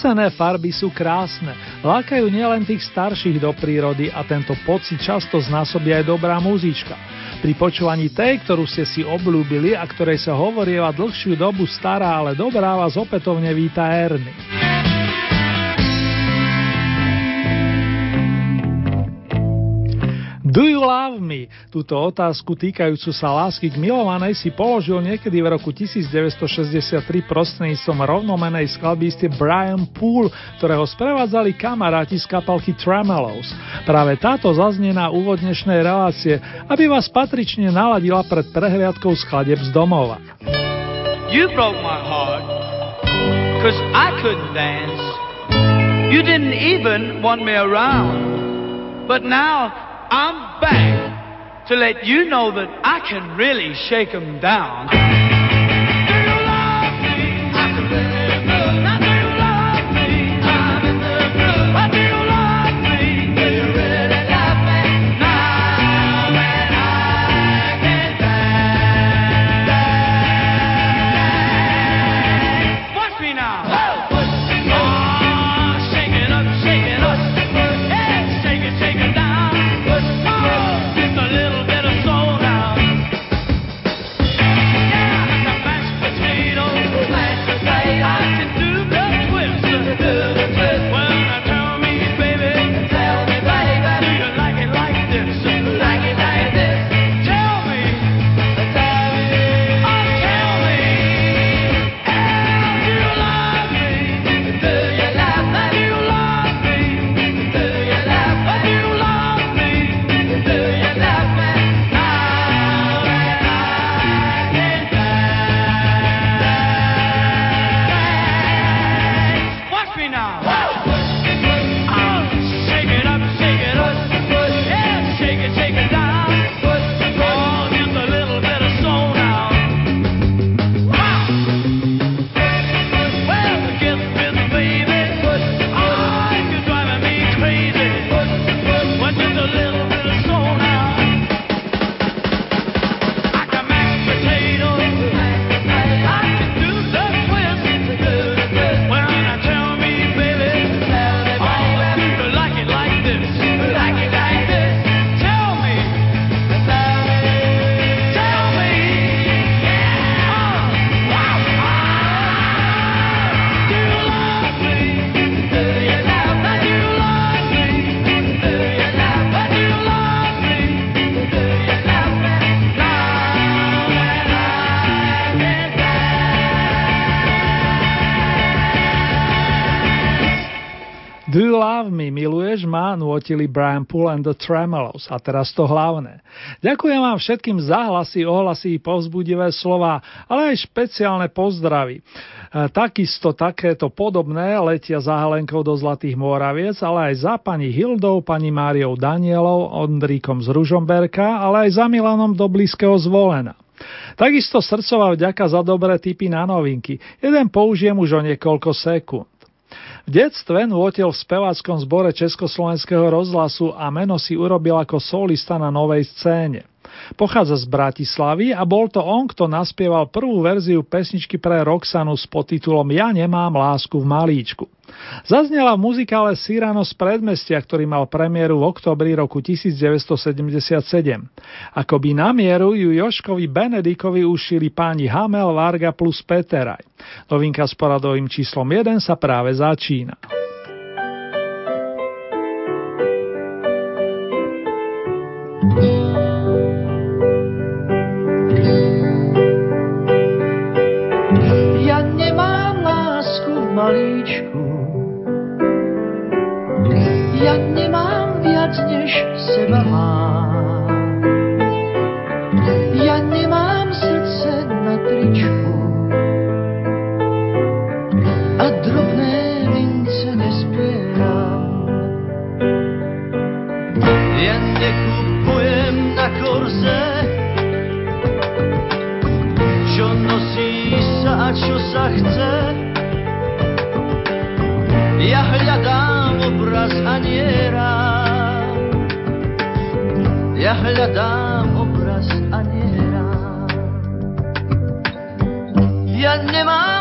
Jesené farby sú krásne, lákajú nielen tých starších do prírody a tento pocit často znásobí aj dobrá muzička. Pri počúvaní tej, ktorú ste si obľúbili a ktorej sa hovorieva dlhšiu dobu stará, ale dobrá, vás opätovne víta Ernie. Love me? Túto otázku týkajúcu sa lásky k milovanej si položil niekedy v roku 1963 prostredníctvom rovnomenej skladbíste Brian Poole, ktorého sprevádzali kamaráti z kapalky Tremelos. Práve táto zaznie na relácie, aby vás patrične naladila pred prehliadkou skladeb z domova. You broke my heart, cause I couldn't dance. You didn't even want me around. But now I'm back to let you know that I can really shake them down. Nutili Brian Poole and the Tremolos. A teraz to hlavné. Ďakujem vám všetkým za hlasy, ohlasy povzbudivé slova, ale aj špeciálne pozdravy. E, takisto takéto podobné letia za Helenkou do Zlatých Moraviec, ale aj za pani Hildou, pani Máriou Danielou, Ondríkom z Ružomberka, ale aj za Milanom do blízkeho zvolena. Takisto srdcová vďaka za dobré tipy na novinky. Jeden použijem už o niekoľko sekúnd. V detstve nôtil v speváckom zbore Československého rozhlasu a meno si urobil ako solista na novej scéne. Pochádza z Bratislavy a bol to on, kto naspieval prvú verziu pesničky pre Roxanu s podtitulom Ja nemám lásku v malíčku. Zaznela v muzikále Cyrano z predmestia, ktorý mal premiéru v oktobri roku 1977. Akoby na mieru ju Joškovi Benedikovi ušili páni Hamel, Varga plus Peteraj. Novinka s poradovým číslom 1 sa práve začína. Ja malíčku. Ja nemám viac, než seba mám. Ja nemám srdce na tričku. A drobné mince nespievam. Ja nekupujem na korze, čo nosí sa a čo sa chce hľadám obraz a nie rám. Ja hľadám obraz a nie rám. Ja nemám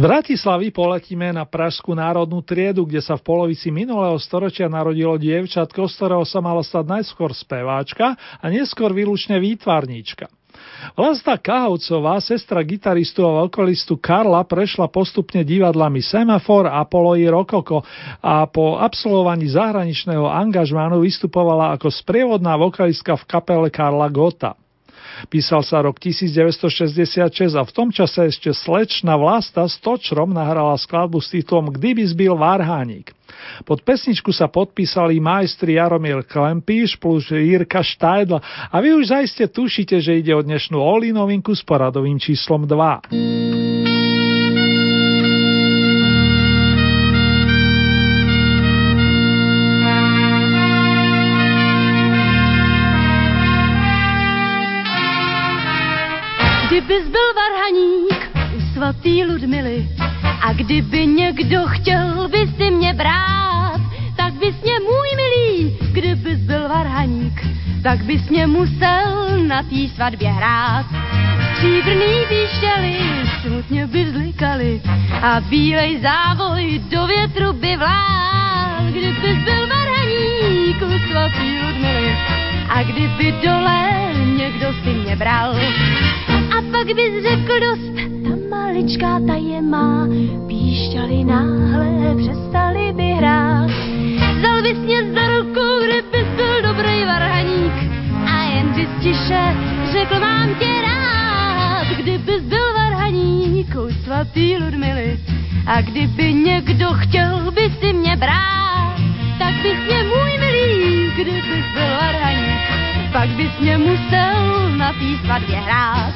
Z Bratislavy poletíme na Pražskú národnú triedu, kde sa v polovici minulého storočia narodilo dievčatko, z ktorého sa mala stať najskôr speváčka a neskôr výlučne výtvarníčka. Vlasta Kahovcová, sestra gitaristu a vokalistu Karla, prešla postupne divadlami Semafor, Apollo i Rokoko a po absolvovaní zahraničného angažmánu vystupovala ako sprievodná vokalistka v kapele Karla Gota. Písal sa rok 1966 a v tom čase ešte slečna Vlasta s Točrom nahrala skladbu s titulom Kdyby zbil Varhánik. Pod pesničku sa podpísali majstri Jaromír Klempíš plus Jirka Štajdl a vy už zaiste tušíte, že ide o dnešnú Oli novinku s poradovým číslom 2. tak bys mě musel na tý svatbě hrát. Stříbrný výštěly smutně by zlikali a bílej závoj do větru by vlál, kdybys byl varhaník u svatý Ludmily a kdyby dole někdo si mě bral pak bys řekl dost, ta maličká ta je má, píšťali náhle přestali by hrát. Vzal bys mě za ruku, kdybys tiše řekl mám tě rád, kdybys byl varhaník u svatý Ludmily a kdyby někdo chtěl by si mě brát, tak bys mě můj milý, kdybys byl varhaník, pak bys mě musel na tý svatbě hrát.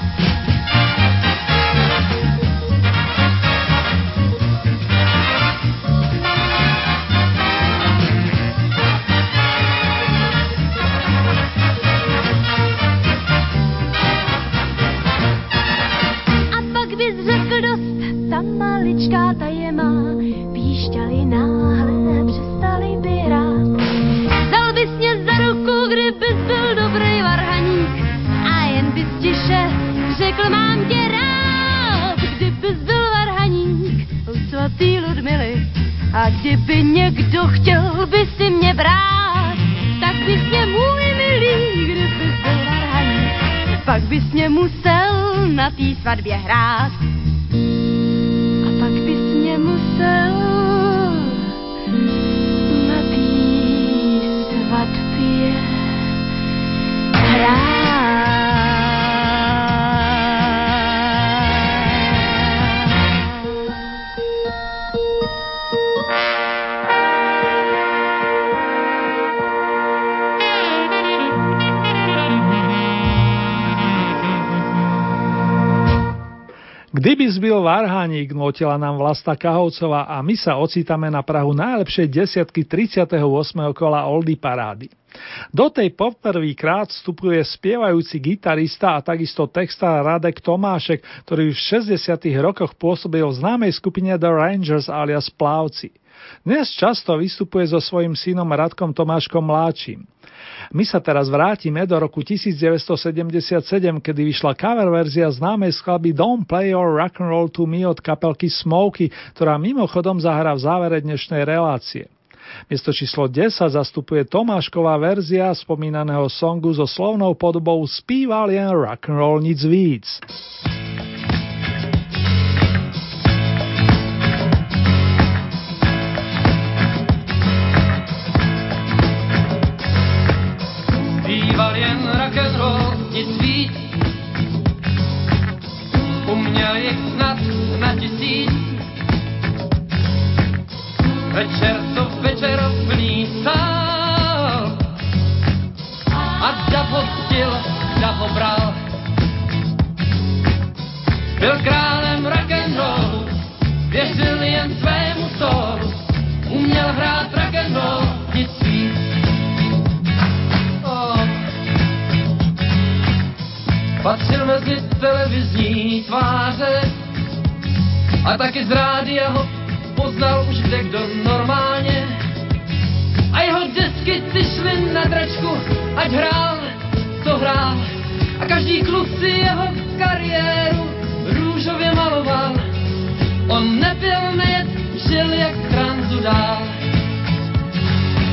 Maličká ta je má, píšťali náhle přestali by hrát. Dal bys mě za ruku, kdybys byl dobrý varhaník a jen bys tiše řekl mám tě rád, kdybys byl varhaník u svatý Ludmily a kdyby někdo chtěl by si mě brát, tak bys mě můj milý, kdybys byl varhaník, pak bys mě musel na té svatbě hrát Kdyby zbil Varhaník, notila nám Vlasta Kahovcová a my sa ocitáme na Prahu najlepšej desiatky 38. kola Oldy Parády. Do tej poprvýkrát vstupuje spievajúci gitarista a takisto textár Radek Tomášek, ktorý v 60. rokoch pôsobil v známej skupine The Rangers alias Plavci. Dnes často vystupuje so svojím synom Radkom Tomáškom Mláčim. My sa teraz vrátime do roku 1977, kedy vyšla cover verzia známej skladby Don't Play Your Rock and Roll to Me od kapelky Smokey, ktorá mimochodom zahrá v závere dnešnej relácie. Miesto číslo 10 zastupuje Tomášková verzia spomínaného songu so slovnou podobou Spíval jen rock and roll nic víc. zpíval jen rock and roll, nic víc. Uměl jich snad na tisíc. Večer co večer plný sál. A dav ho stil, dav ho bral. Byl králem rock and roll, věřil jen svému solu. Uměl hrát rock and roll, nic víc. patřil mezi televizní tváře a taky z rádia ho poznal už kde kdo normálně. A jeho desky si šly na dračku, ať hrál, co hrál. A každý kluk si jeho kariéru růžově maloval. On nebyl nejet, žil jak tranzu dál.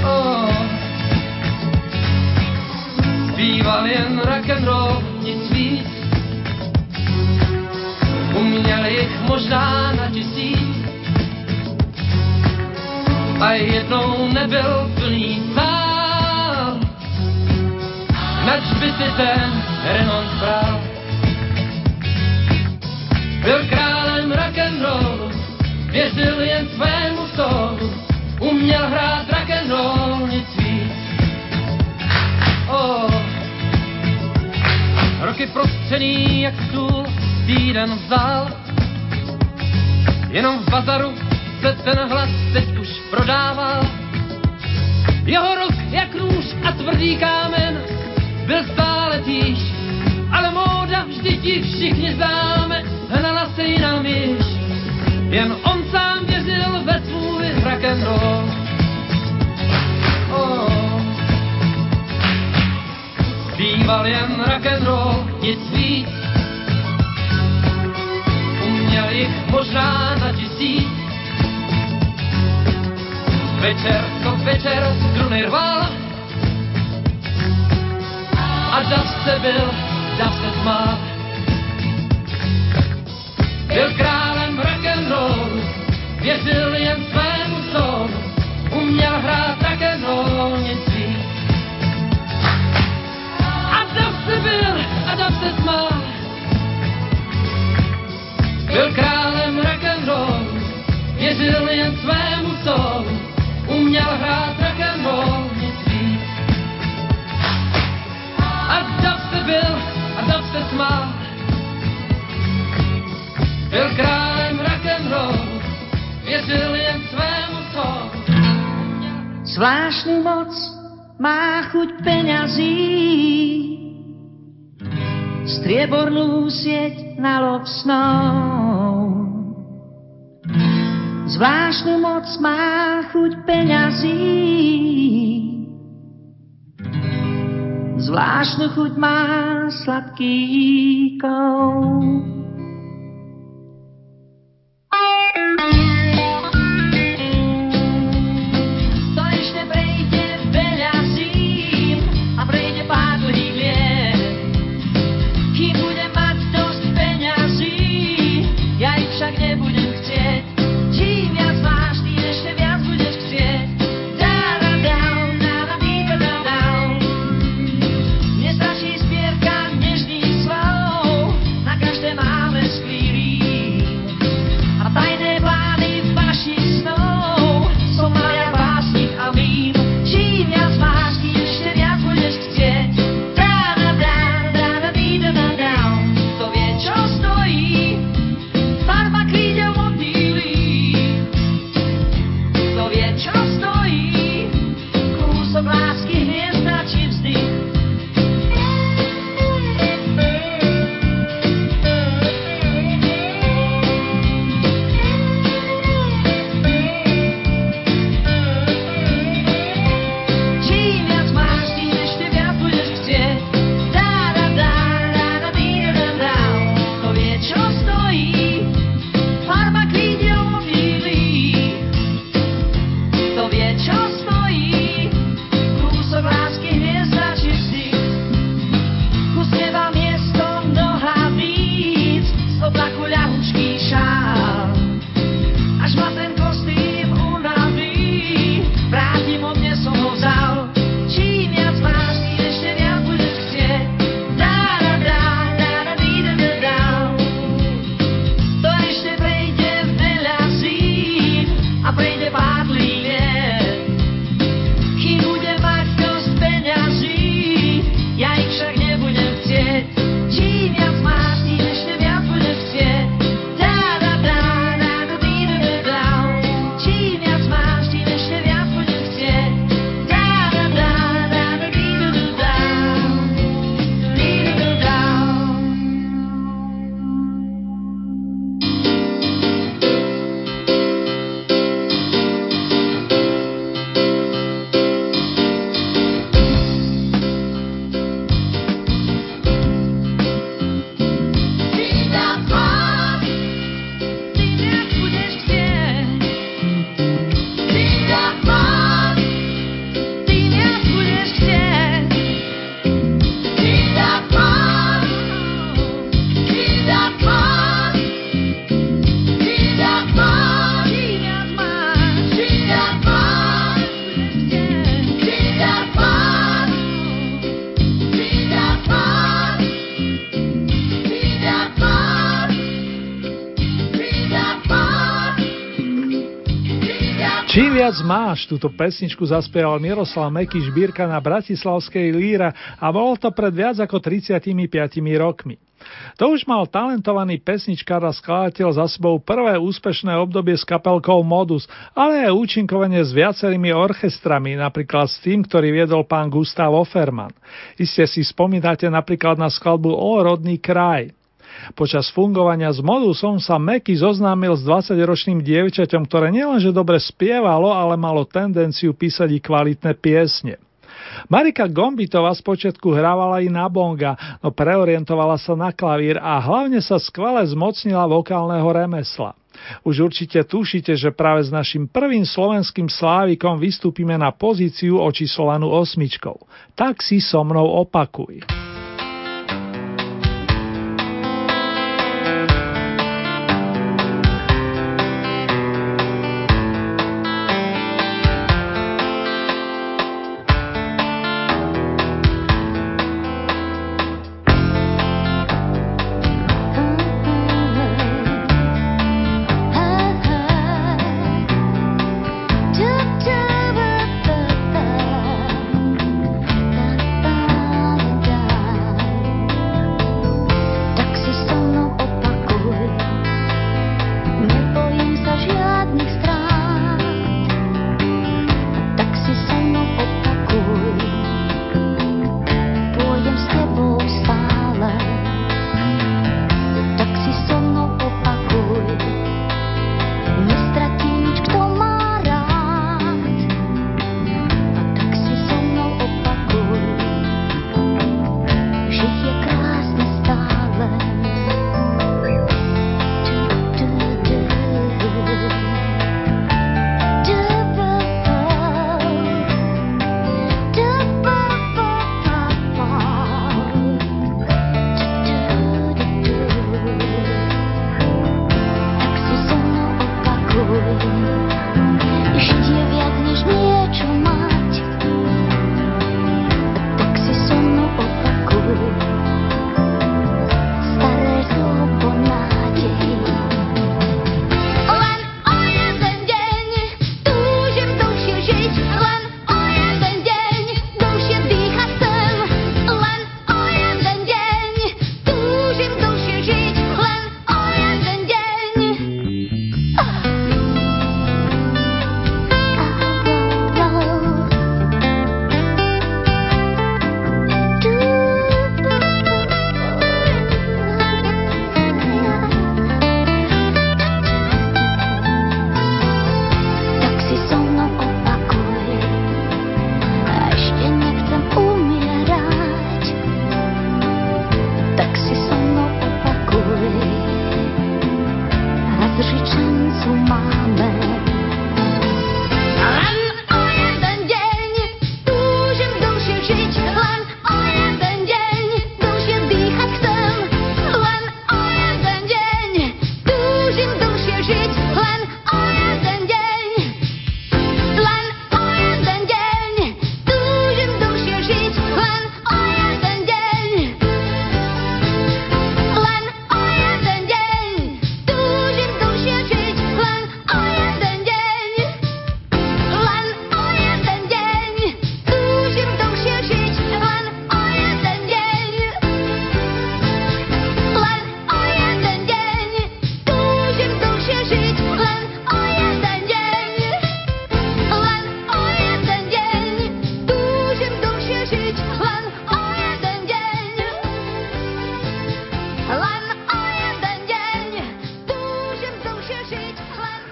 Oh. Zpíval jen rock and roll, nic víc. Uměl jich možná na tisíc. A jednou nebyl plný sál. Nač by si ten Renault bral? Byl králem rock and roll, věřil jen svému solu, uměl hrát rock and roll, nic víc. Oh. Roky prostřený jak stůl, týden vzal. Jenom v bazaru se ten hlas teď už prodával. Jeho rok jak nůž a tvrdý kámen byl stále týž, ale móda vždy ti všichni známe, hnala se jinam již. Jen on sám věřil ve svůj rock'n'roll. Oh. Zpíval jen rock and roll, nic víc. Uměl jich možná na tisíc. Večer co večer struny rval. A dav se byl, dav se. Byl králem rock and roll, věřil jen svému soulu. Uměl hrát and roll, nic byl a dav se smál. Byl králem rock and roll, věřil jen svému solu, se smál. Byl králem rock and roll, věřil jen svému solu. Zvláštnu moc má chuť peňazí, striebornú sieť na lov snou. Zvláštnu moc má chuť peňazí, zvláštnu chuť má sladký kout. Máš, túto pesničku zaspieval Miroslav Meky Žbírka na Bratislavskej líre a bolo to pred viac ako 35 rokmi. To už mal talentovaný pesničkár a skladateľ za sebou prvé úspešné obdobie s kapelkou Modus, ale aj účinkovanie s viacerými orchestrami, napríklad s tým, ktorý viedol pán Gustav Offerman. Iste si spomínate napríklad na skladbu O rodný kraj. Počas fungovania s modusom sa Meky zoznámil s 20-ročným dievčaťom, ktoré nielenže dobre spievalo, ale malo tendenciu písať i kvalitné piesne. Marika Gombitová spočiatku hrávala i na bonga, no preorientovala sa na klavír a hlavne sa skvele zmocnila vokálneho remesla. Už určite tušíte, že práve s našim prvým slovenským slávikom vystúpime na pozíciu očíslovanú osmičkou. Tak si so mnou opakuj.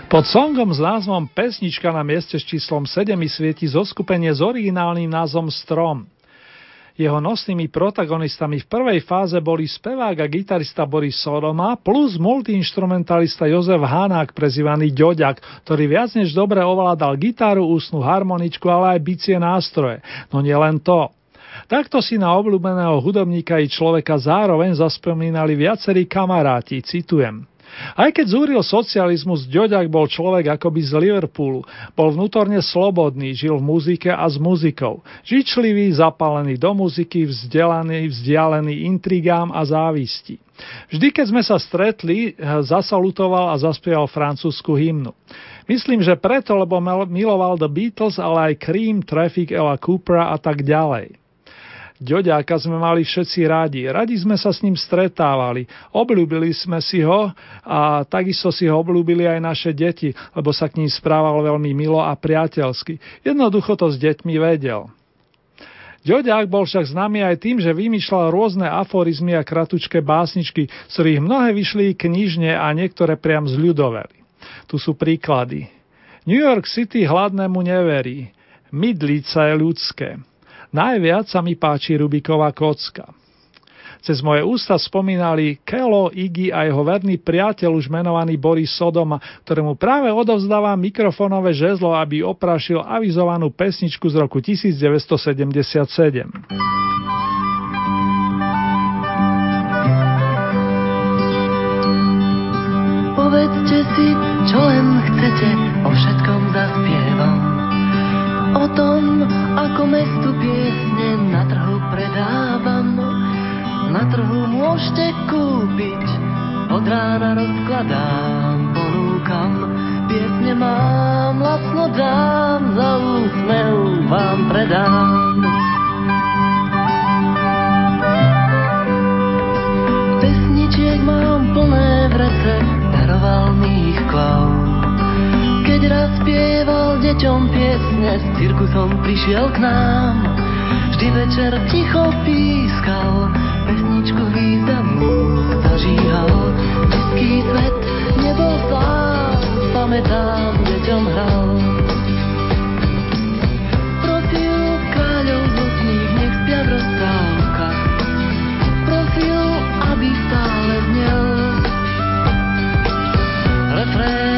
Pod songom s názvom Pesnička na mieste s číslom 7 svieti zo skupenie s originálnym názvom Strom. Jeho nosnými protagonistami v prvej fáze boli spevák a gitarista Boris Sodoma plus multiinstrumentalista Jozef Hanák, prezývaný Ďoďak, ktorý viac než dobre ovládal gitaru, ústnu harmoničku, ale aj bicie nástroje. No nielen to. Takto si na obľúbeného hudobníka i človeka zároveň zaspomínali viacerí kamaráti, citujem. Aj keď zúril socializmus, Ďoďak bol človek akoby z Liverpoolu. Bol vnútorne slobodný, žil v muzike a s muzikou. Žičlivý, zapálený do muziky, vzdelaný, vzdialený intrigám a závisti. Vždy, keď sme sa stretli, zasalutoval a zaspieval francúzsku hymnu. Myslím, že preto, lebo miloval The Beatles, ale aj Cream, Traffic, Ella Coopera a tak ďalej. Ďoďáka sme mali všetci rádi. Radi sme sa s ním stretávali. Obľúbili sme si ho a takisto si ho obľúbili aj naše deti, lebo sa k ním správal veľmi milo a priateľsky. Jednoducho to s deťmi vedel. Ďoďák bol však známy aj tým, že vymýšľal rôzne aforizmy a kratučké básničky, z ktorých mnohé vyšli knižne a niektoré priam zľudoveli. Tu sú príklady. New York City hladnému neverí. Mydlica je ľudské. Najviac sa mi páči Rubiková kocka. Cez moje ústa spomínali Kelo, Iggy a jeho verný priateľ už menovaný Boris Sodoma, ktorému práve odovzdáva mikrofónové žezlo, aby oprášil avizovanú pesničku z roku 1977. Povedzte si, čo len chcete, o všetkom mestu piesne na trhu predávam. Na trhu môžete kúpiť, od rána rozkladám, ponúkam. Piesne mám, lacno dám, za úsmev vám predám. Pesničiek mám plné vrece, daroval mi ich klaun. Spieval deťom piesne, s cirkusom prišiel k nám. Vždy večer ticho pískal, pesničku významnú zažíhal. Český svet nebol sám, pamätám, deťom hral. Prosil kráľov zlotných, nech spia v rozprávkach. Prosil, aby stále znel refrén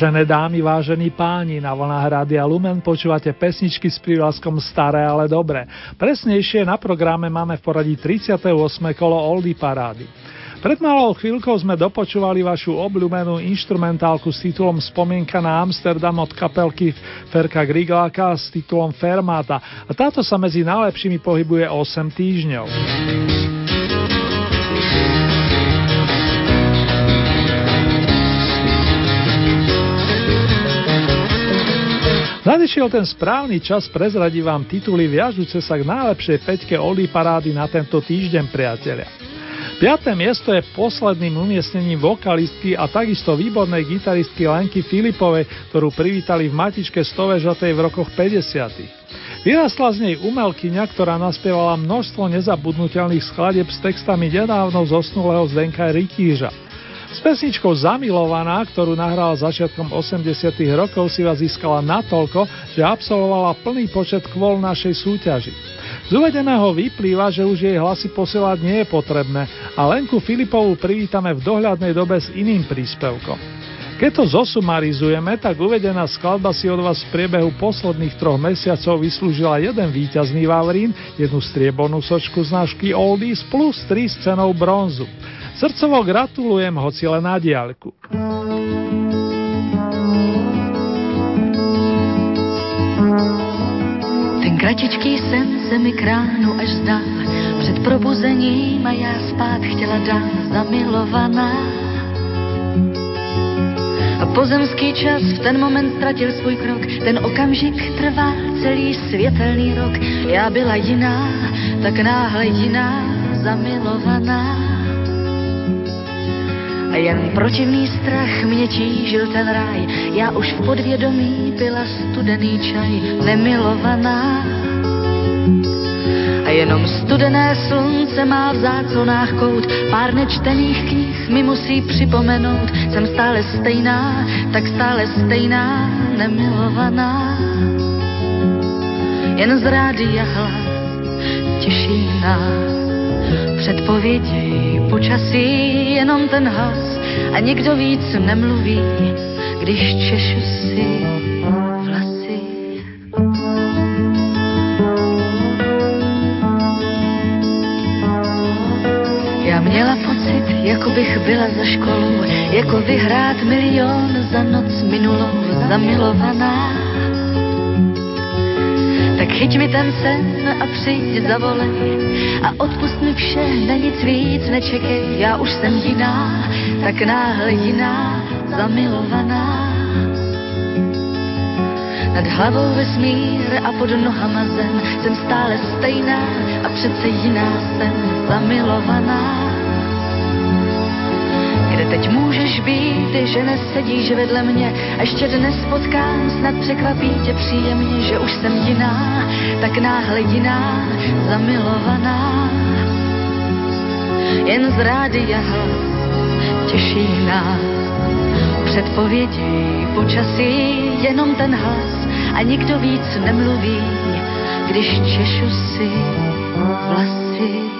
Vážené dámy, vážení páni, na vlnách Rádia Lumen počúvate pesničky s prívlaskom Staré, ale dobré. Presnejšie na programe máme v poradí 38. kolo Oldy Parády. Pred malou chvíľkou sme dopočúvali vašu obľúbenú instrumentálku s titulom Spomienka na Amsterdam od kapelky Ferka Grigláka s titulom Fermata a táto sa medzi najlepšími pohybuje 8 týždňov. Nadišiel ten správny čas, prezradí vám tituly viažúce sa k najlepšej peťke Oli parády na tento týždeň, priatelia. Piaté miesto je posledným umiestnením vokalistky a takisto výbornej gitaristky Lenky Filipovej, ktorú privítali v Matičke Stovežatej v rokoch 50. Vyrastla z nej umelkyňa, ktorá naspievala množstvo nezabudnutelných skladeb s textami nedávno zosnulého Zdenka Rytíža. S pesničkou Zamilovaná, ktorú nahrala začiatkom 80 rokov, si vás získala natoľko, že absolvovala plný počet kvôl našej súťaži. Z uvedeného vyplýva, že už jej hlasy posielať nie je potrebné a Lenku Filipovú privítame v dohľadnej dobe s iným príspevkom. Keď to zosumarizujeme, tak uvedená skladba si od vás v priebehu posledných troch mesiacov vyslúžila jeden víťazný Vavrín, jednu striebornú sočku značky Oldies plus tri s cenou bronzu. Srdcovo gratulujem, hoci len na diálku. Ten kratičký sen se mi kránu až zdá, před probuzením a já spát chtěla dát zamilovaná. A pozemský čas v ten moment ztratil svůj krok, ten okamžik trvá celý světelný rok. Já byla jiná, tak náhle jiná, zamilovaná. Jen protivný strach mě tížil ten ráj, já už v podvědomí byla studený čaj, nemilovaná. A jenom studené slunce má v záconách kout, pár nečtených knih mi musí připomenout, jsem stále stejná, tak stále stejná, nemilovaná. Jen z rádia hlas těší nás předpovědi počasí, jenom ten hlas a nikdo víc nemluví, když češu si vlasy. Já měla pocit, jako bych byla za školu, jako vyhrát milion za noc minulou, zamilovaná chyť mi ten sen a přijď zavolej a odpust mi vše, na nic víc nečekej, já už jsem jiná, tak náhle jiná, zamilovaná. Nad hlavou vesmír a pod nohama zem, jsem stále stejná a přece jiná jsem zamilovaná. Teď můžeš být, že nesedíš vedle mě ještě dnes potkám, snad překvapí tě příjemně, že už jsem jiná, tak náhle jiná, zamilovaná. Jen z rádia hlas těší nás, předpovědi počasí, jenom ten hlas a nikdo víc nemluví, když češu si vlasy.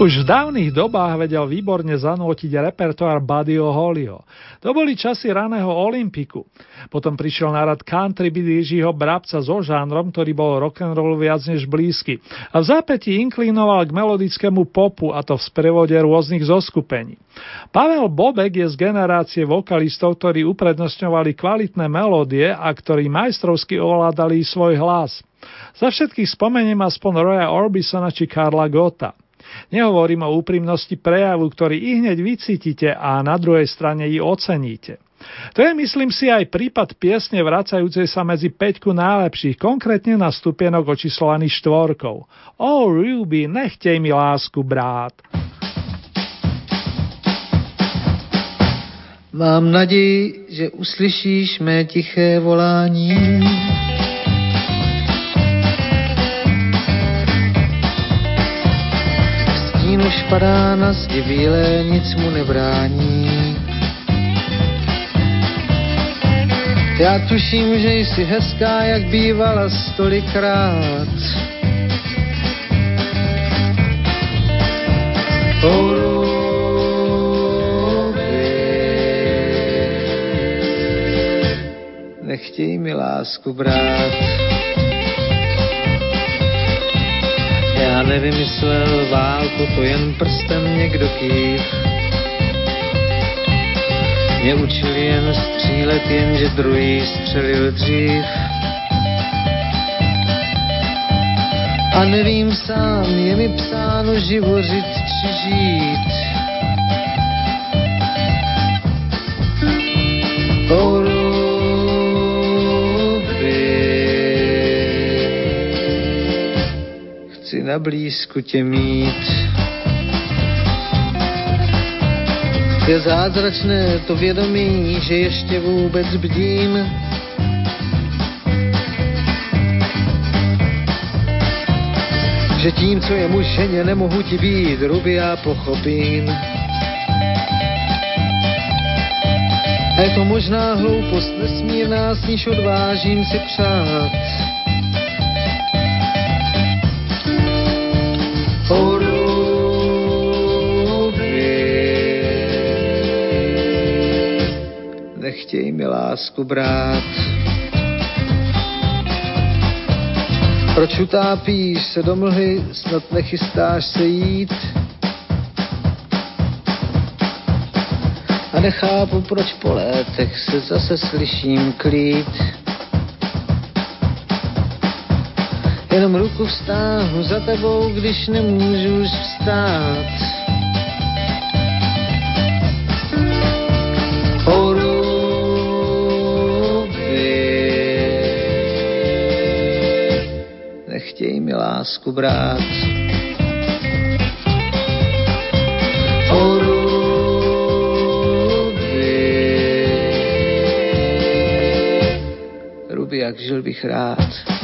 Už v dávnych dobách vedel výborne zanútiť repertoár Buddyho Hollyho. To boli časy raného Olympiku. Potom prišiel na rad country Jižího Brabca so žánrom, ktorý bol rock'n'roll viac než blízky. A v zápätí inklinoval k melodickému popu, a to v sprevode rôznych zoskupení. Pavel Bobek je z generácie vokalistov, ktorí uprednostňovali kvalitné melódie a ktorí majstrovsky ovládali svoj hlas. Za všetkých spomeniem aspoň Roya Orbisona či Karla Gota. Nehovorím o úprimnosti prejavu, ktorý i hneď vycítite a na druhej strane ji oceníte. To je, myslím si, aj prípad piesne vracajúcej sa medzi peťku najlepších, konkrétne na stupienok očíslovaný štvorkou. O, Ruby, nechtej mi lásku, brát. Mám naději, že uslyšíš mé tiché volání. Stín už padá na zdi bílé, nic mu nebrání. Já tuším, že jsi hezká, jak bývala stolikrát. Nechtěj mi lásku brát. Já nevymyslel válku, to jen prstem někdo kýv. Mě učil jen střílet, jenže druhý střelil dřív. A nevím sám, je mi psáno živořit či žít. Chci na blízku tě mít. Je zázračné to vědomí, že ještě vůbec bdím. Že tím, co je mušeně, nemohu ti být, ruby já pochopím. A je to možná hloupost nesmírná, s níž odvážím si přát. Nechtěj mi lásku brát. Proč utápíš se do mlhy, snad nechystáš se jít? A nechápu, proč po létech se zase slyším klít. Jenom ruku vstáhnu za tebou, když nemůžu už vstát. Lásku brát. O ruby, jak žil bych rád.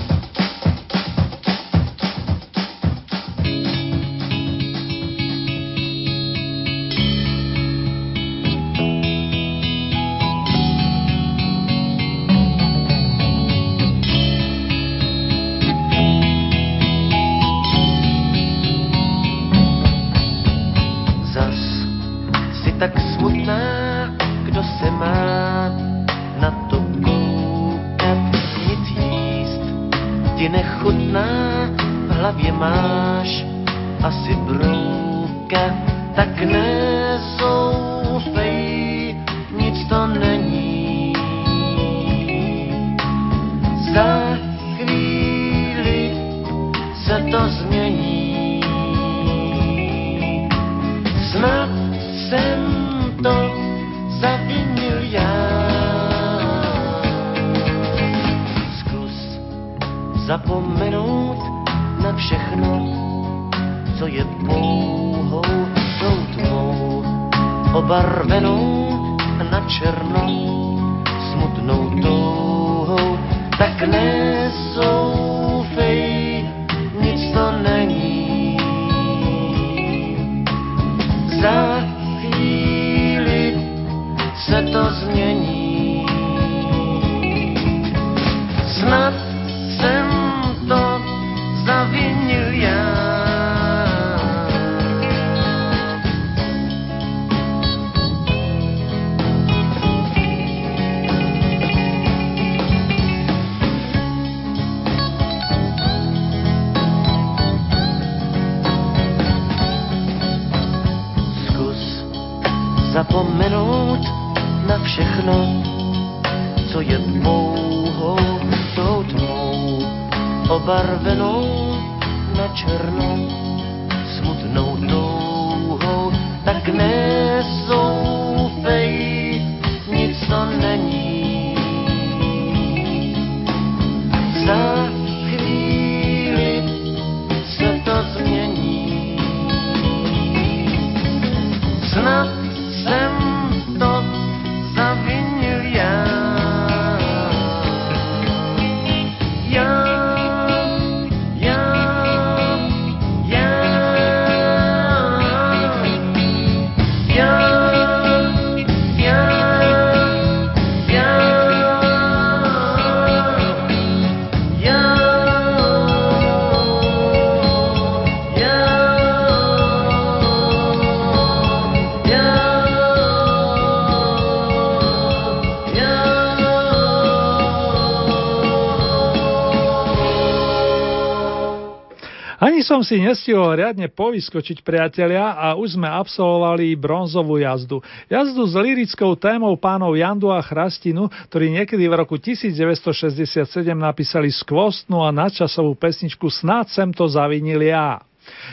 Som si nestihol riadne povyskočiť priatelia a už sme absolvovali bronzovú jazdu. Jazdu s lirickou témou pánov Jandu a Chrastinu, ktorí niekedy v roku 1967 napísali skvostnú a nadčasovú pesničku Snáď sem to zavinil ja.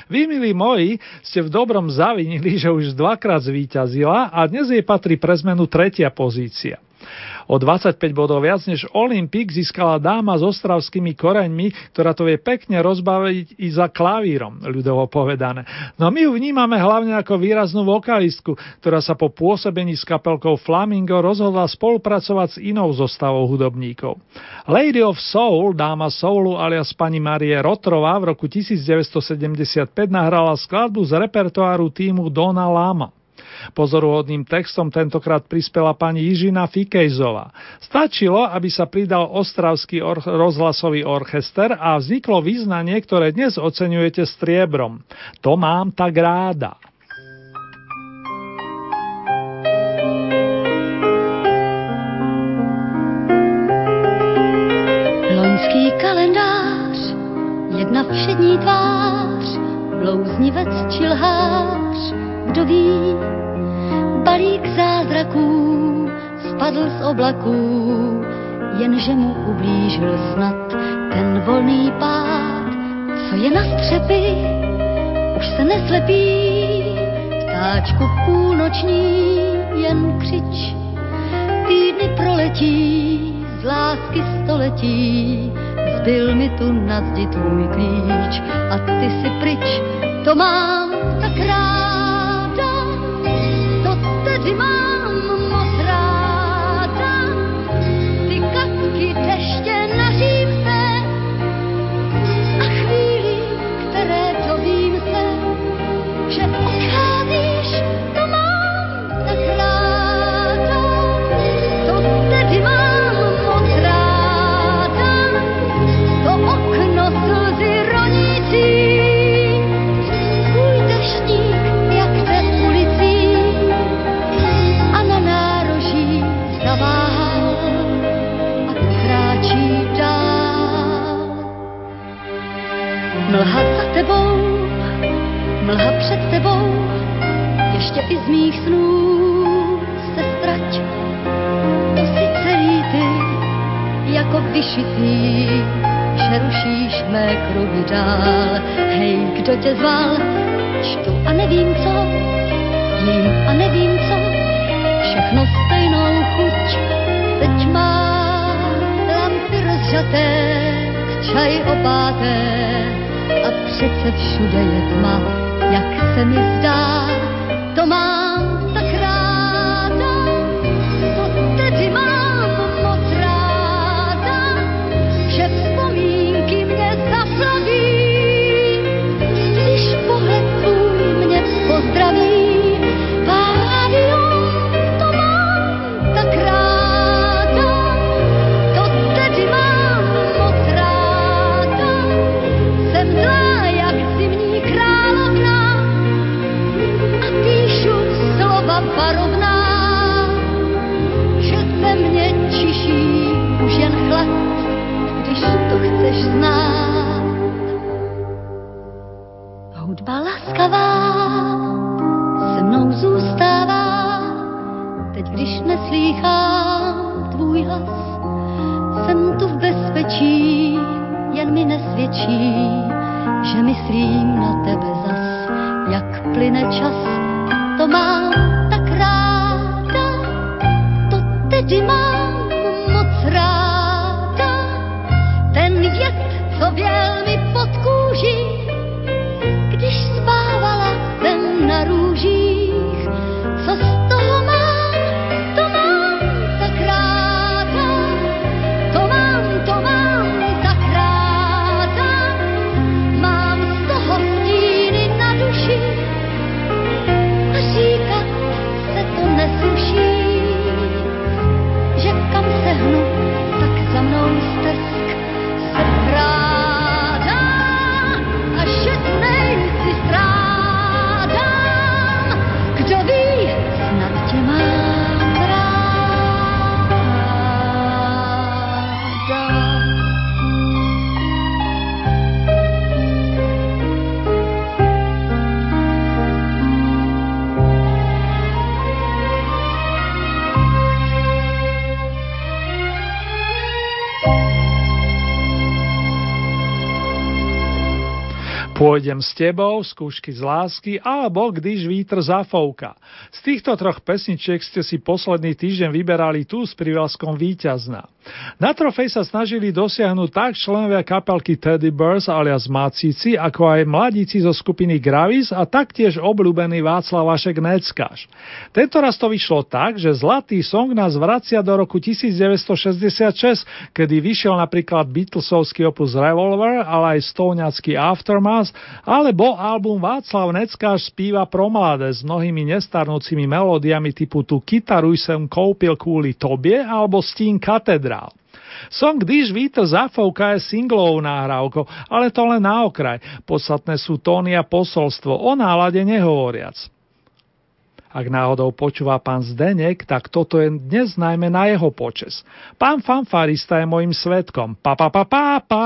Vy, milí moji, ste v dobrom zavinili, že už dvakrát zvíťazila a dnes jej patrí pre zmenu tretia pozícia. O 25 bodov viac než Olympik získala dáma s ostravskými koreňmi, ktorá to vie pekne rozbaviť i za klavírom, ľudovo povedané. No my ju vnímame hlavne ako výraznú vokalistku, ktorá sa po pôsobení s kapelkou Flamingo rozhodla spolupracovať s inou zostavou hudobníkov. Lady of Soul, dáma soulu alias pani Marie Rotrová v roku 1975 nahrala skladbu z repertoáru týmu Dona Lama. Pozoruhodným textom tentokrát prispela pani Jižina Fikejzová. Stačilo, aby sa pridal Ostravský or- rozhlasový orchester a vzniklo význanie, ktoré dnes oceňujete striebrom. To mám tak ráda. Loňský kalendář, jedna všední tvář, blouznivec či lhář, kdo ví, balík zázraků spadl z oblaků, jenže mu ublížil snad ten volný pád, co je na střepy, už se neslepí, ptáčku půlnoční jen křič, týdny proletí, z lásky století, zbyl mi tu na zdi tvůj klíč a ty si pryč, to mám tak rád. Ještě i z mých snů se strať. To si celý ty, jako vyšitý, že rušíš mé kruhy dál. Hej, kdo tě zval? Čtu a nevím co, jím a nevím co, všechno stejnou chuť. Teď má lampy rozžaté, čaj opáté a přece všude je tma, jak se mi zdá to Pôjdem s tebou, skúšky z lásky alebo když vítr zafouka. Z týchto troch pesničiek ste si posledný týždeň vyberali tú s privázkom víťazná. Na trofej sa snažili dosiahnuť tak členovia kapelky Teddy Bears alias Macíci, ako aj mladíci zo skupiny Gravis a taktiež obľúbený Václav Vašek Neckáš. Tento raz to vyšlo tak, že zlatý song nás vracia do roku 1966, kedy vyšiel napríklad Beatlesovský opus Revolver, ale aj Stovňacký Aftermath, alebo album Václav Neckáš spíva pro mladé s mnohými nestarnúcimi melódiami typu Tu kytaru som koupil kvôli tobie alebo Stín katedra vyhral. Song Když vítr zafouká je singlovou náhrávkou, ale to len na okraj. Podstatné sú tóny a posolstvo, o nálade nehovoriac. Ak náhodou počúva pán Zdenek, tak toto je dnes najmä na jeho počes. Pán fanfarista je mojim svetkom. Pa, pa, pa, pa, pa.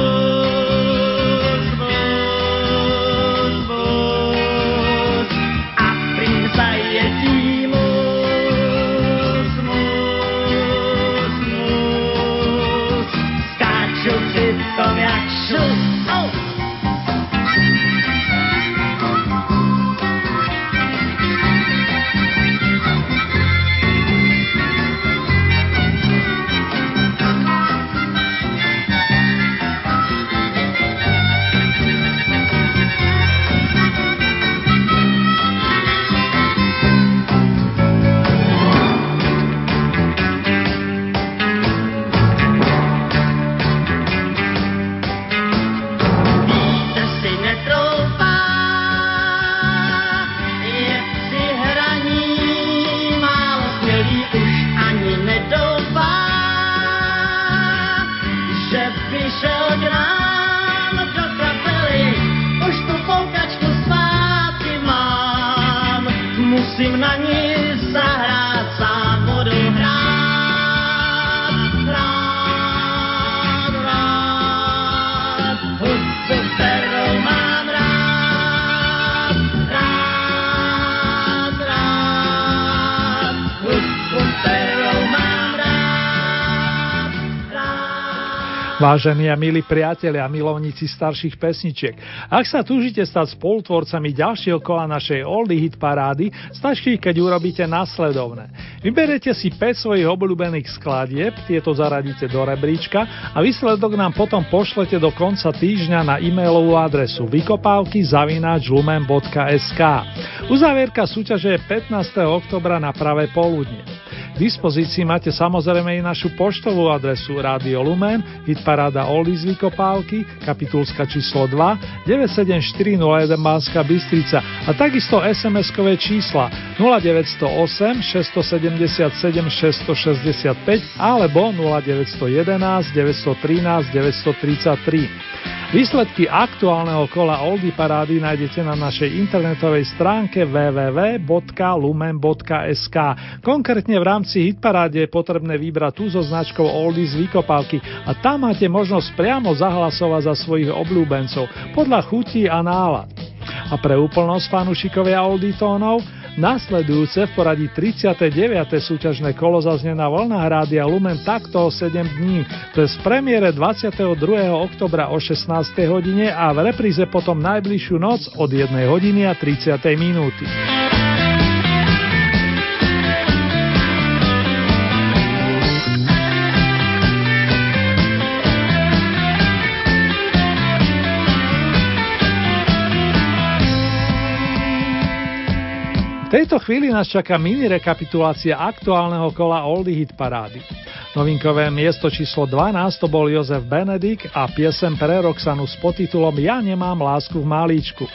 Vážení a milí priatelia a milovníci starších pesničiek, ak sa túžite stať spolutvorcami ďalšieho kola našej Oldie Hit parády, stačí, keď urobíte nasledovné. Vyberete si 5 svojich obľúbených skladieb, tieto zaradíte do rebríčka a výsledok nám potom pošlete do konca týždňa na e-mailovú adresu vykopávky lumen.sk. Uzávierka súťaže je 15. oktobra na pravé poludne. Dispozícii máte samozrejme i našu poštovú adresu Radio Lumen, hitparáda Oldies Vykopávky, kapitulska číslo 2, 97401 Banská Bystrica a takisto SMS-kové čísla 0908 677 665 alebo 0911 913 933. Výsledky aktuálneho kola Oldy Parády nájdete na našej internetovej stránke www.lumen.sk. Konkrétne v rámci Hitparáde je potrebné vybrať tú so značkou Oldy z vykopávky a tam máte možnosť priamo zahlasovať za svojich obľúbencov podľa chutí a nálad. A pre úplnosť fanúšikovia Oldy tónov Nasledujúce v poradí 39. súťažné kolo zaznie na vlnách Rádia Lumen takto o 7 dní, to je z premiére 22. oktobra o 16. hodine a v repríze potom najbližšiu noc od 1 hodiny a 30. minúty. Tejto chvíli nás čaká mini rekapitulácia aktuálneho kola Oldie Hit parády. Novinkové miesto číslo 12 to bol Jozef Benedik a piesem pre Roxanu s podtitulom Ja nemám lásku v malíčku.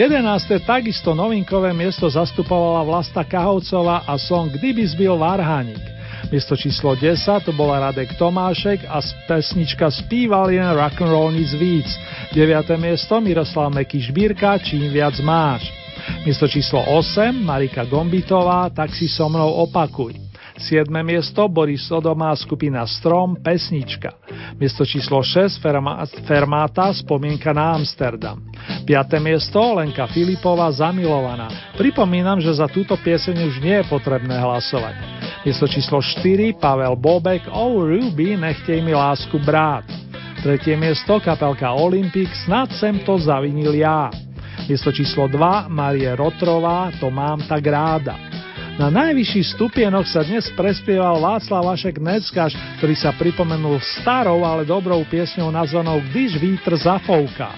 11. takisto novinkové miesto zastupovala Vlasta Kahovcová a song Kdyby zbil Varhaník. Miesto číslo 10 to bola Radek Tomášek a pesnička Spíval jen rock'n'roll nic víc. 9. miesto Miroslav Meky Žbírka Čím viac máš. Miesto číslo 8 Marika Gombitová Tak si so mnou opakuj. 7. miesto Boris Sodomá skupina Strom Pesnička. Miesto číslo 6 Fermáta Spomienka na Amsterdam. 5. miesto Lenka Filipová Zamilovaná. Pripomínam, že za túto pieseň už nie je potrebné hlasovať. Miesto číslo 4 Pavel Bobek Oh Ruby Nechtej mi lásku brát. Tretie miesto kapelka Olympic Snad sem to zavinil ja. Miesto číslo 2 Marie Rotrová To mám tak ráda. Na najvyšší stupienok sa dnes prespieval Václav Vašek Neckáš, ktorý sa pripomenul starou, ale dobrou piesňou nazvanou Když vítr zafouká.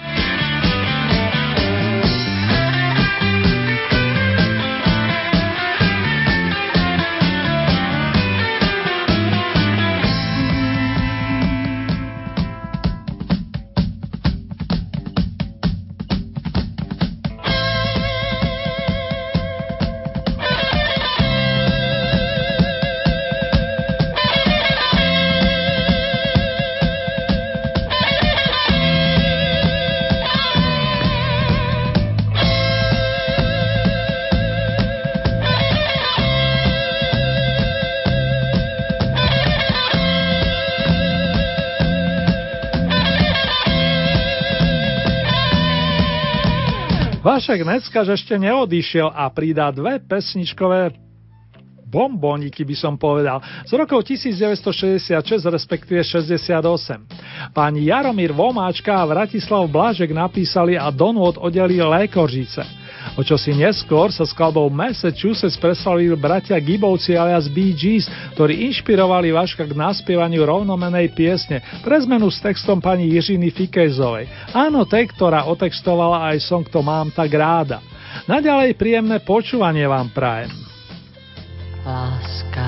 Vašek Neckaž ešte neodišiel a pridá dve pesničkové bombóniky by som povedal, z rokov 1966 respektíve 68. Páni Jaromír Vomáčka a Vratislav Blažek napísali a Donwood oddelili Lékožice. O čo si neskôr sa skladbou Massachusetts preslavili bratia Gibovci alias Bee Gees, ktorí inšpirovali Vaška k naspievaniu rovnomenej piesne pre zmenu s textom pani Jiřiny Fikejzovej. Áno, tej, ktorá otextovala aj song To mám tak ráda. Naďalej príjemné počúvanie vám prajem. Láska,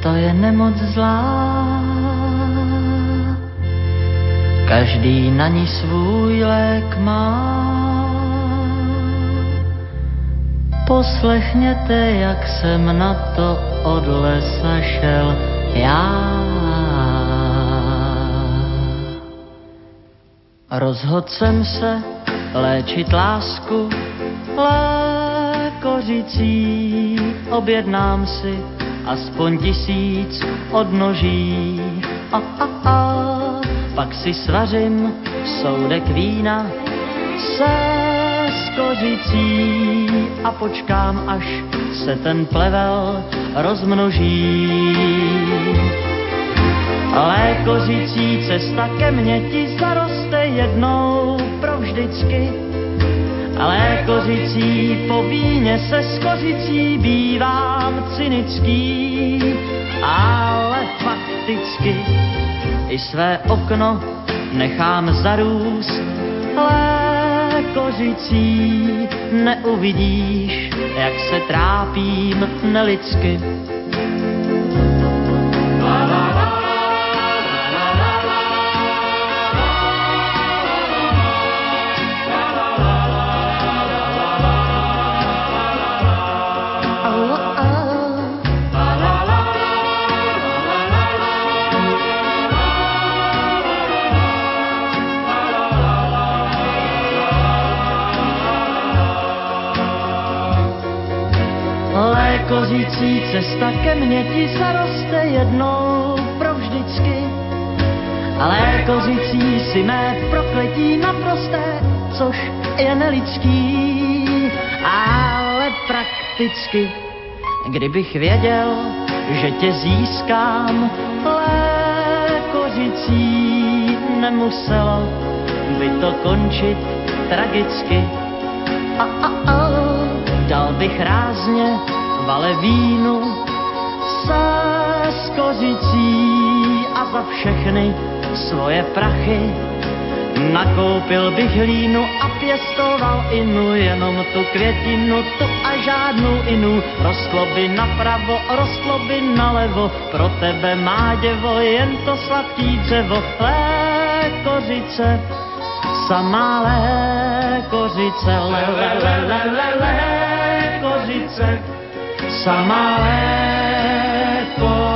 to je nemoc zlá, každý na ní svůj lék má. Poslechněte, jak jsem na to od lesa šel já. Rozhodl jsem se léčit lásku lékořicí. Objednám si aspoň tisíc odnoží. A, a, a, pak si svařím soudek vína se kořicí a počkám, až se ten plevel rozmnoží. Ale kořicí cesta ke mně ti zaroste jednou provždycky. Ale kořicí po víně se s kořicí bývám cynický, ale fakticky i své okno nechám zarůst. Ale kořicí neuvidíš, jak se trápím nelidsky. Cesta ke mně ti zaroste jednou provždycky. Ale kořící si mé prokletí naprosté, což je nelidský, ale prakticky, kdybych věděl, že tě získám lékořicí, nemuselo by to končit tragicky. A, a, a, dal bych rázně valevínu se skořicí a za všechny svoje prachy Nakoupil bych hlínu a pěstoval inu, jenom tu květinu, tu a žádnou inu. Rostlo by napravo, rostlo by nalevo, pro tebe má děvo, jen to sladký dřevo. Lékořice, samá lékořice, le, le, le, le, le, lékořice, samá lékořice.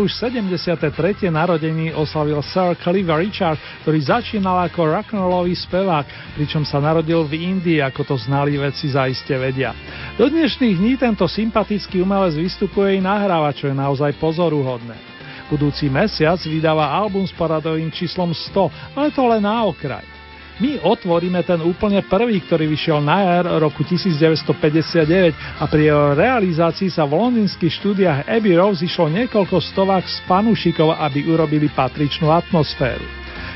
Už 73. narodení oslavil Sir Clive Richard, ktorý začínal ako rock'n'rollový spevák, pričom sa narodil v Indii, ako to znali veci zaiste vedia. Do dnešných dní tento sympatický umelec vystupuje i nahráva, čo je naozaj pozoruhodné. Budúci mesiac vydáva album s paradovým číslom 100, ale to len na okraj. My otvoríme ten úplne prvý, ktorý vyšiel na jar roku 1959 a pri jeho realizácii sa v londýnskych štúdiách Abbey Road išlo niekoľko stovák z panušikov, aby urobili patričnú atmosféru.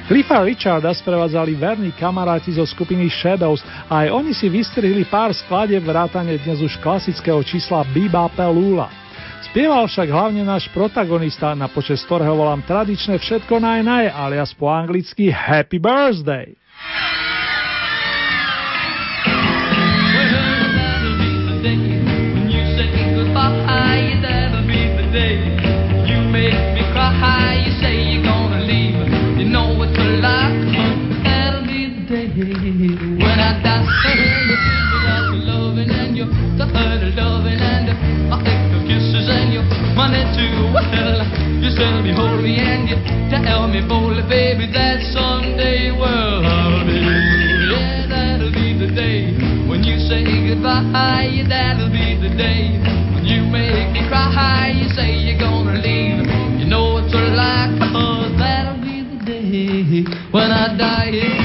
Cliffa Richarda sprevádzali verní kamaráti zo skupiny Shadows a aj oni si vystrihli pár skladieb vrátane dnes už klasického čísla Biba Pelula. Spieval však hlavne náš protagonista, na počas ktorého volám tradičné všetko naj naj, alias po anglicky Happy Birthday. money to well. You sell me holy and you tell me holy, baby, that someday, well, I'll be. Yeah, that'll be the day when you say goodbye. Yeah, that'll be the day when you make me cry. You say you're gonna leave. You know it's a lie, cause that'll be the day when I die. Yeah.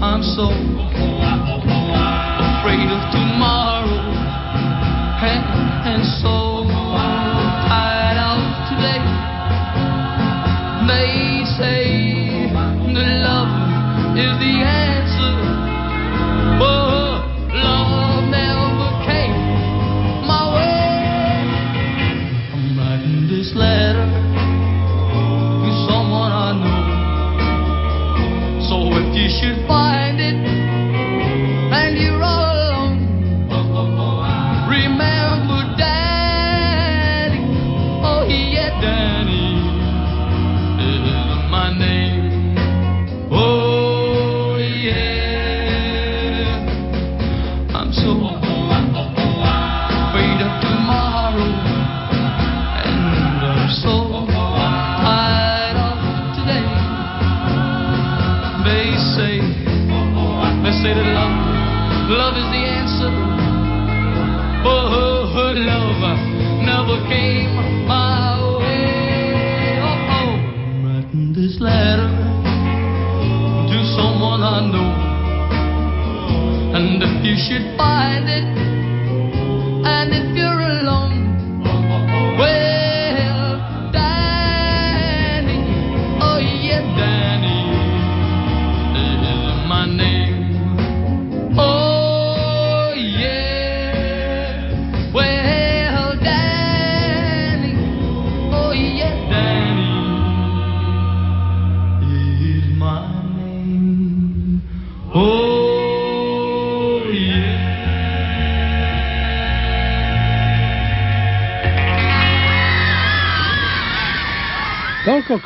I'm so afraid of tomorrow. And, and so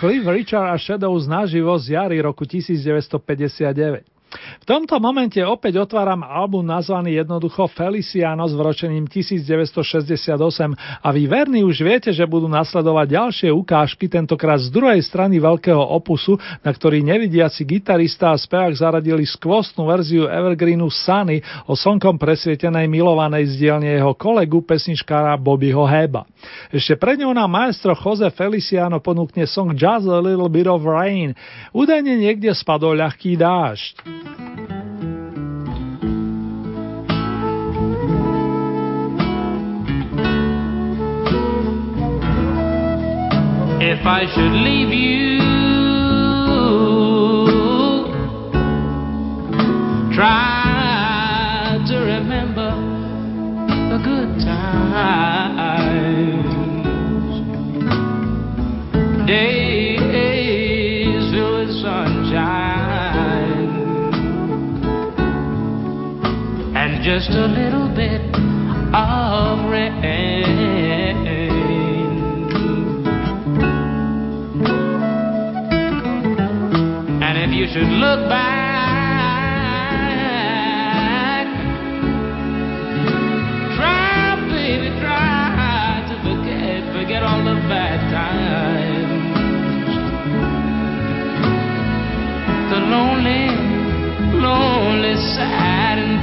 Cliff Richard a Shadows naživo z jary roku 1959. V tomto momente opäť otváram album nazvaný jednoducho Feliciano s vročením 1968 a vy verní už viete, že budú nasledovať ďalšie ukážky, tentokrát z druhej strany veľkého opusu, na ktorý nevidiaci gitarista a spevák zaradili skvostnú verziu Evergreenu Sunny o slnkom presvietenej milovanej z dielne jeho kolegu pesničkára Bobbyho Heba. Ešte pred ňou nám maestro Jose Feliciano ponúkne song Just a Little Bit of Rain. Údajne niekde spadol ľahký dážď. If I should leave you, try to remember the good times. Days filled with sunshine and just a little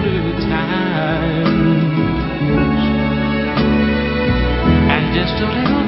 sad and blue times. And just a little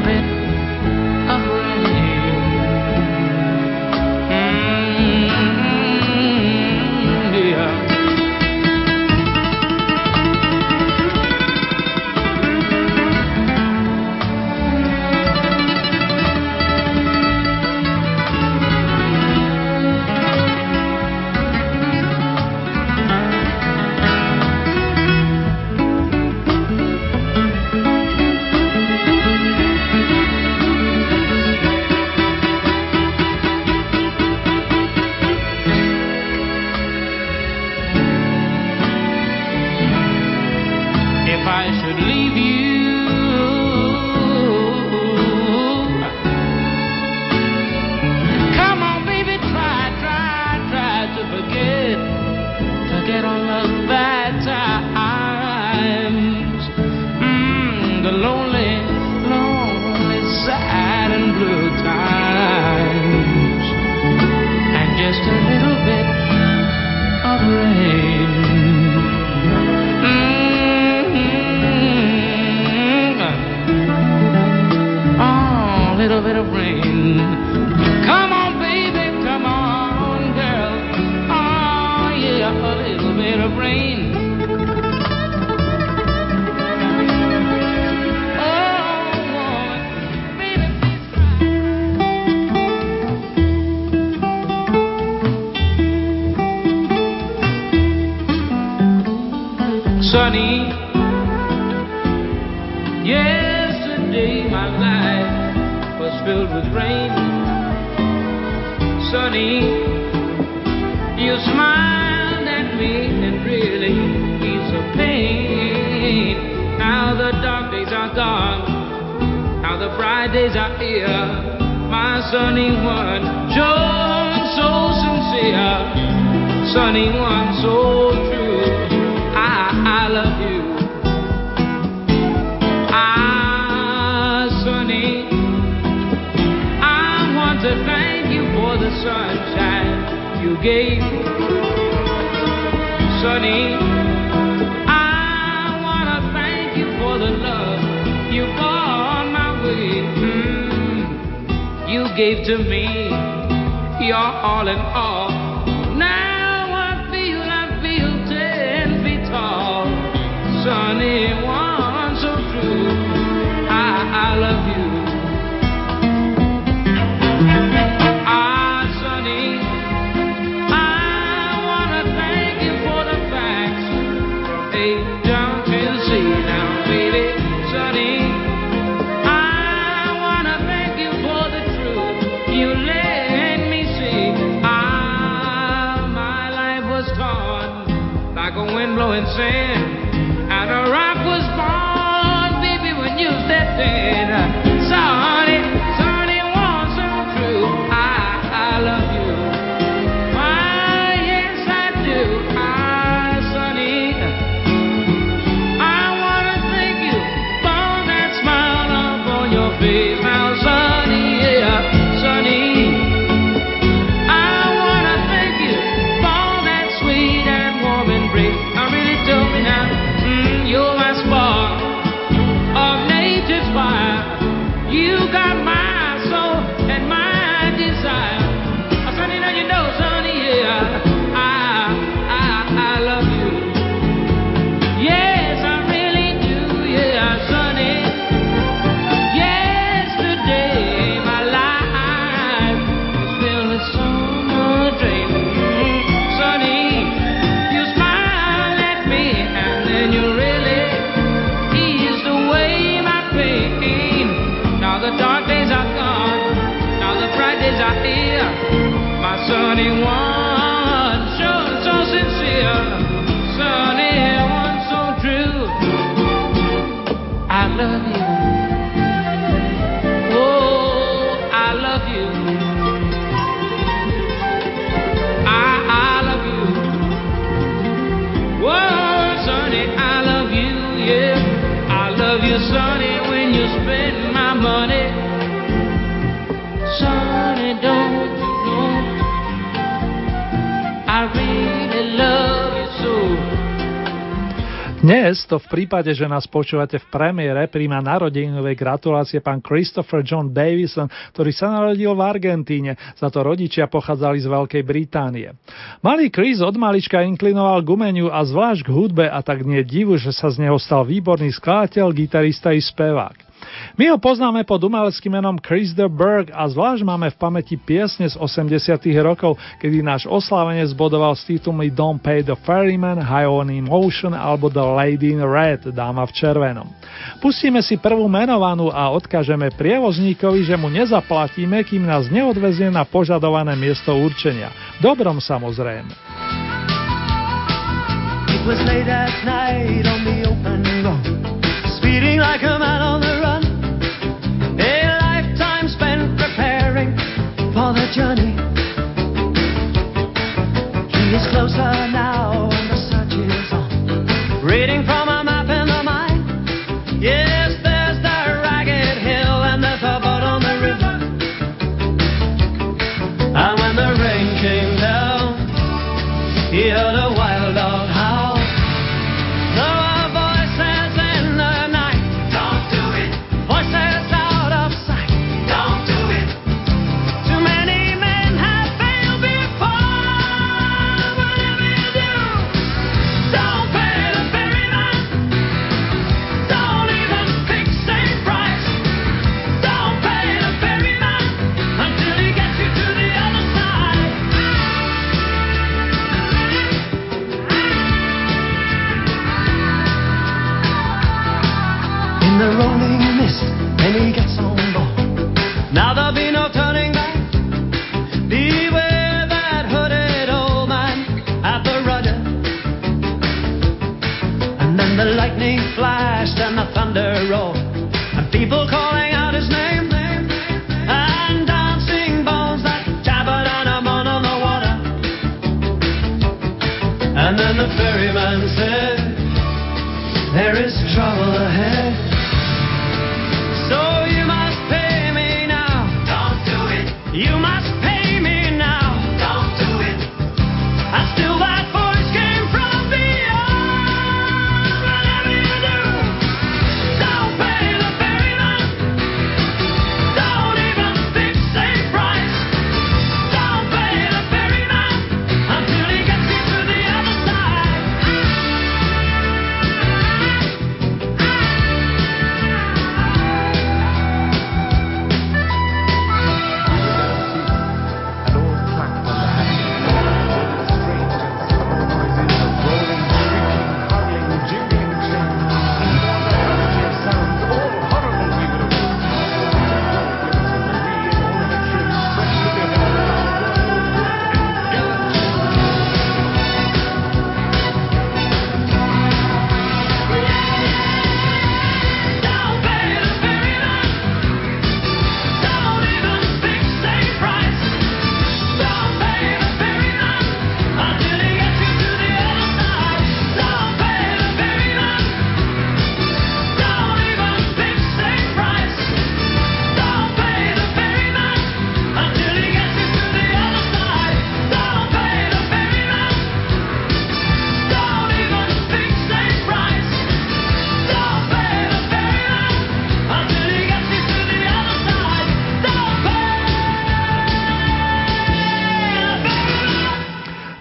on. Now the bright days are here, my sunny one, John, so sincere, sunny one, so true. I, I love you. Ah, sunny, I want to thank you for the sunshine you gave. Sunny. gave to me. You're all in all. Now I feel, I feel ten feet tall. Sunny one. and sand. And a rock was born, baby, when you stepped in. Dnes to v prípade, že nás počúvate v premiére, príjma narodeninové gratulácie pán Christopher John Davison, ktorý sa narodil v Argentíne, za to rodičia pochádzali z Veľkej Británie. Malý Chris od malička inklinoval k umeniu a zvlášť k hudbe a tak nie divu, že sa z neho stal výborný skladateľ, gitarista i spevák. My ho poznáme pod umeleckým menom Chris the Berg a zvlášť máme v pamäti piesne z 80 rokov, kedy náš oslávenec zbodoval s titulmi Don't Pay the Ferryman, High on Emotion alebo The Lady in Red, Dáma v červenom. Pustíme si prvú menovanú a odkážeme prievozníkovi, že mu nezaplatíme, kým nás neodvezie na požadované miesto určenia. Dobrom samozrejme. It was late at night on the open road, speeding like a man on the on a journey. He is closer now. flash and the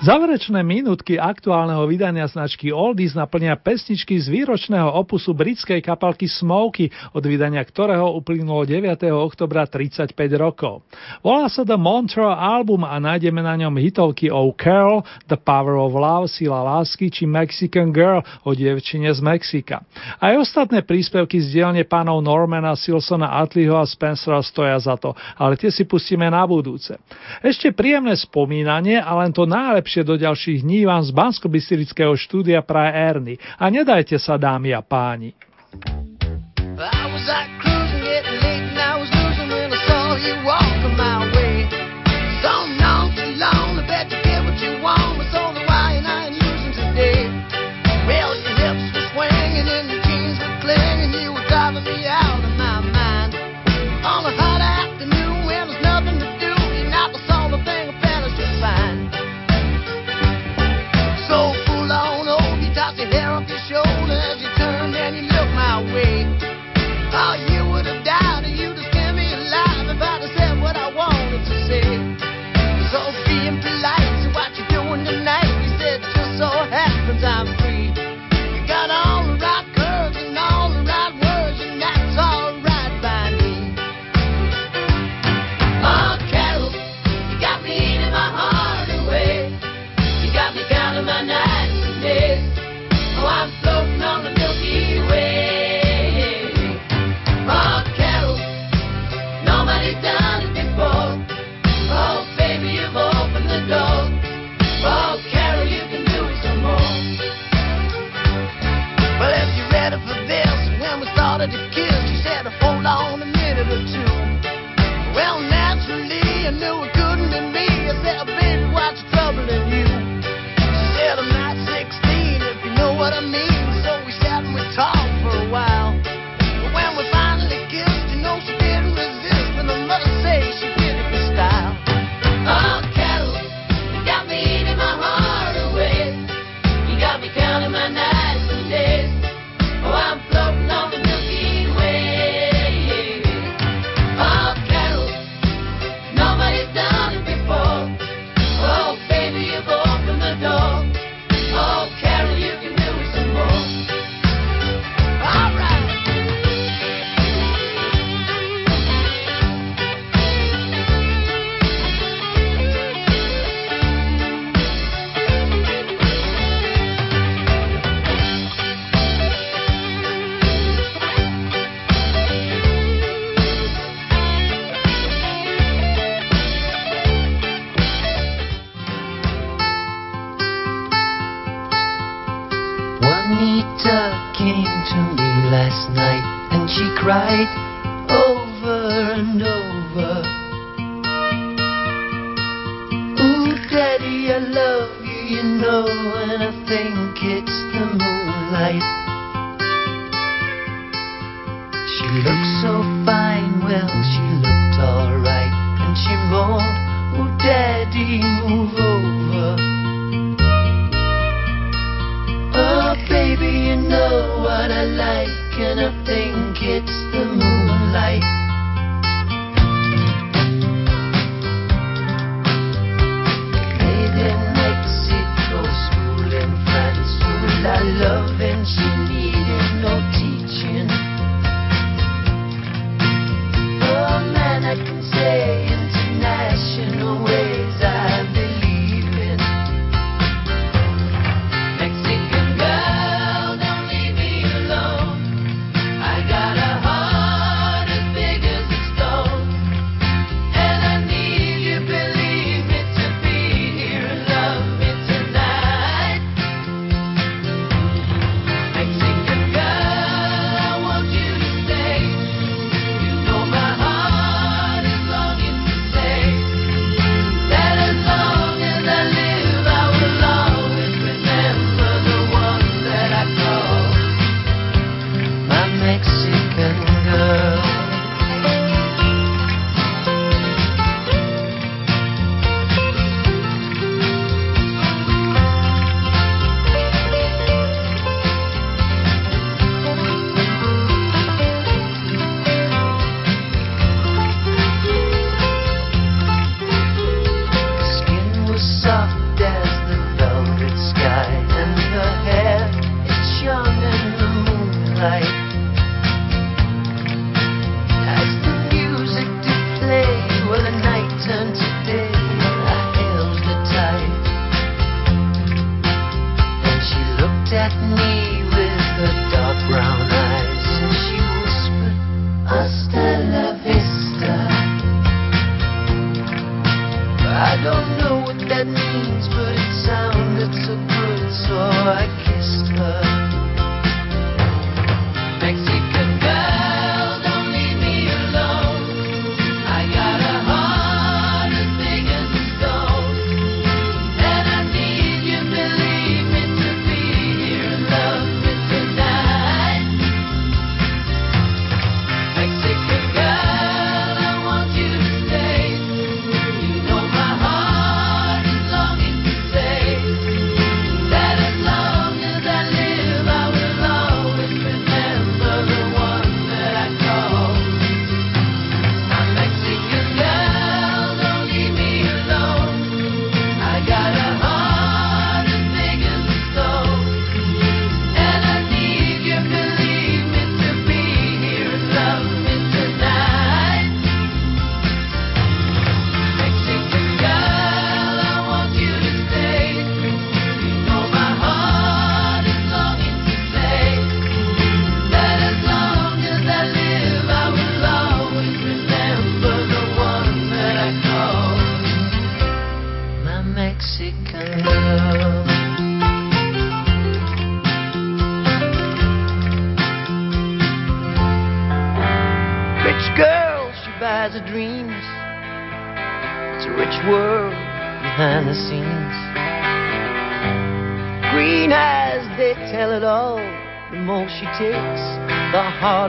Záverečné minútky aktuálneho vydania značky Oldies naplnia pesničky z výročného opusu britskej kapalky Smoky, od vydania ktorého uplynulo 9. oktobra 35 rokov. Volá sa The Montreux Album a nájdeme na ňom hitovky Oh Carol, The Power of Love, Sila lásky či Mexican Girl o dievčine z Mexika. Aj ostatné príspevky z dielne pánov Normana, Silsona, Atliho a Spencera stoja za to, ale tie si pustíme na budúce. Ešte príjemné spomínanie a len to najlepšie lepšie do ďalších dní vám z bansko štúdia praje Erny. A nedajte sa, dámy a páni. I was at ہے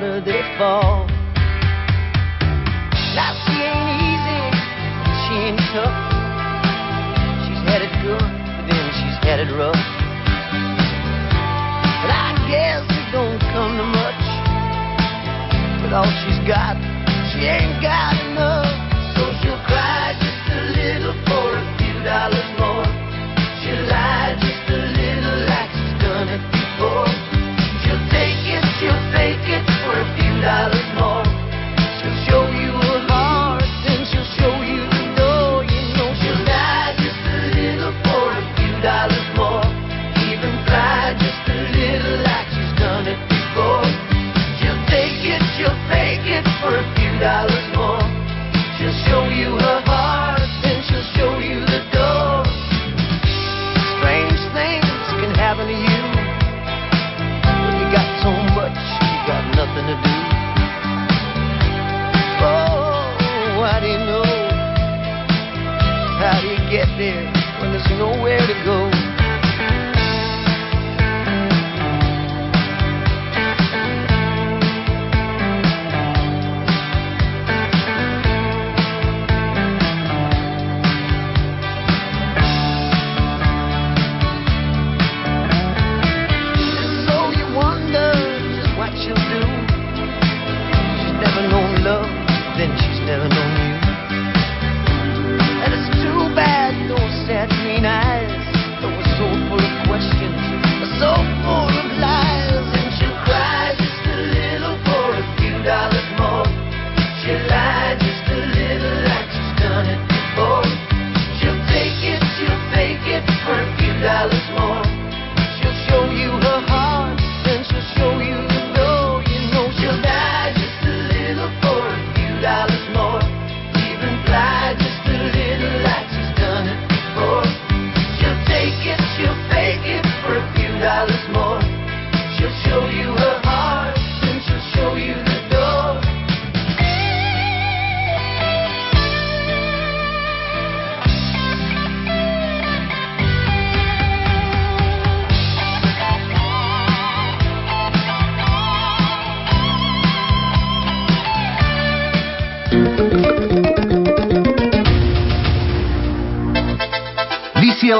water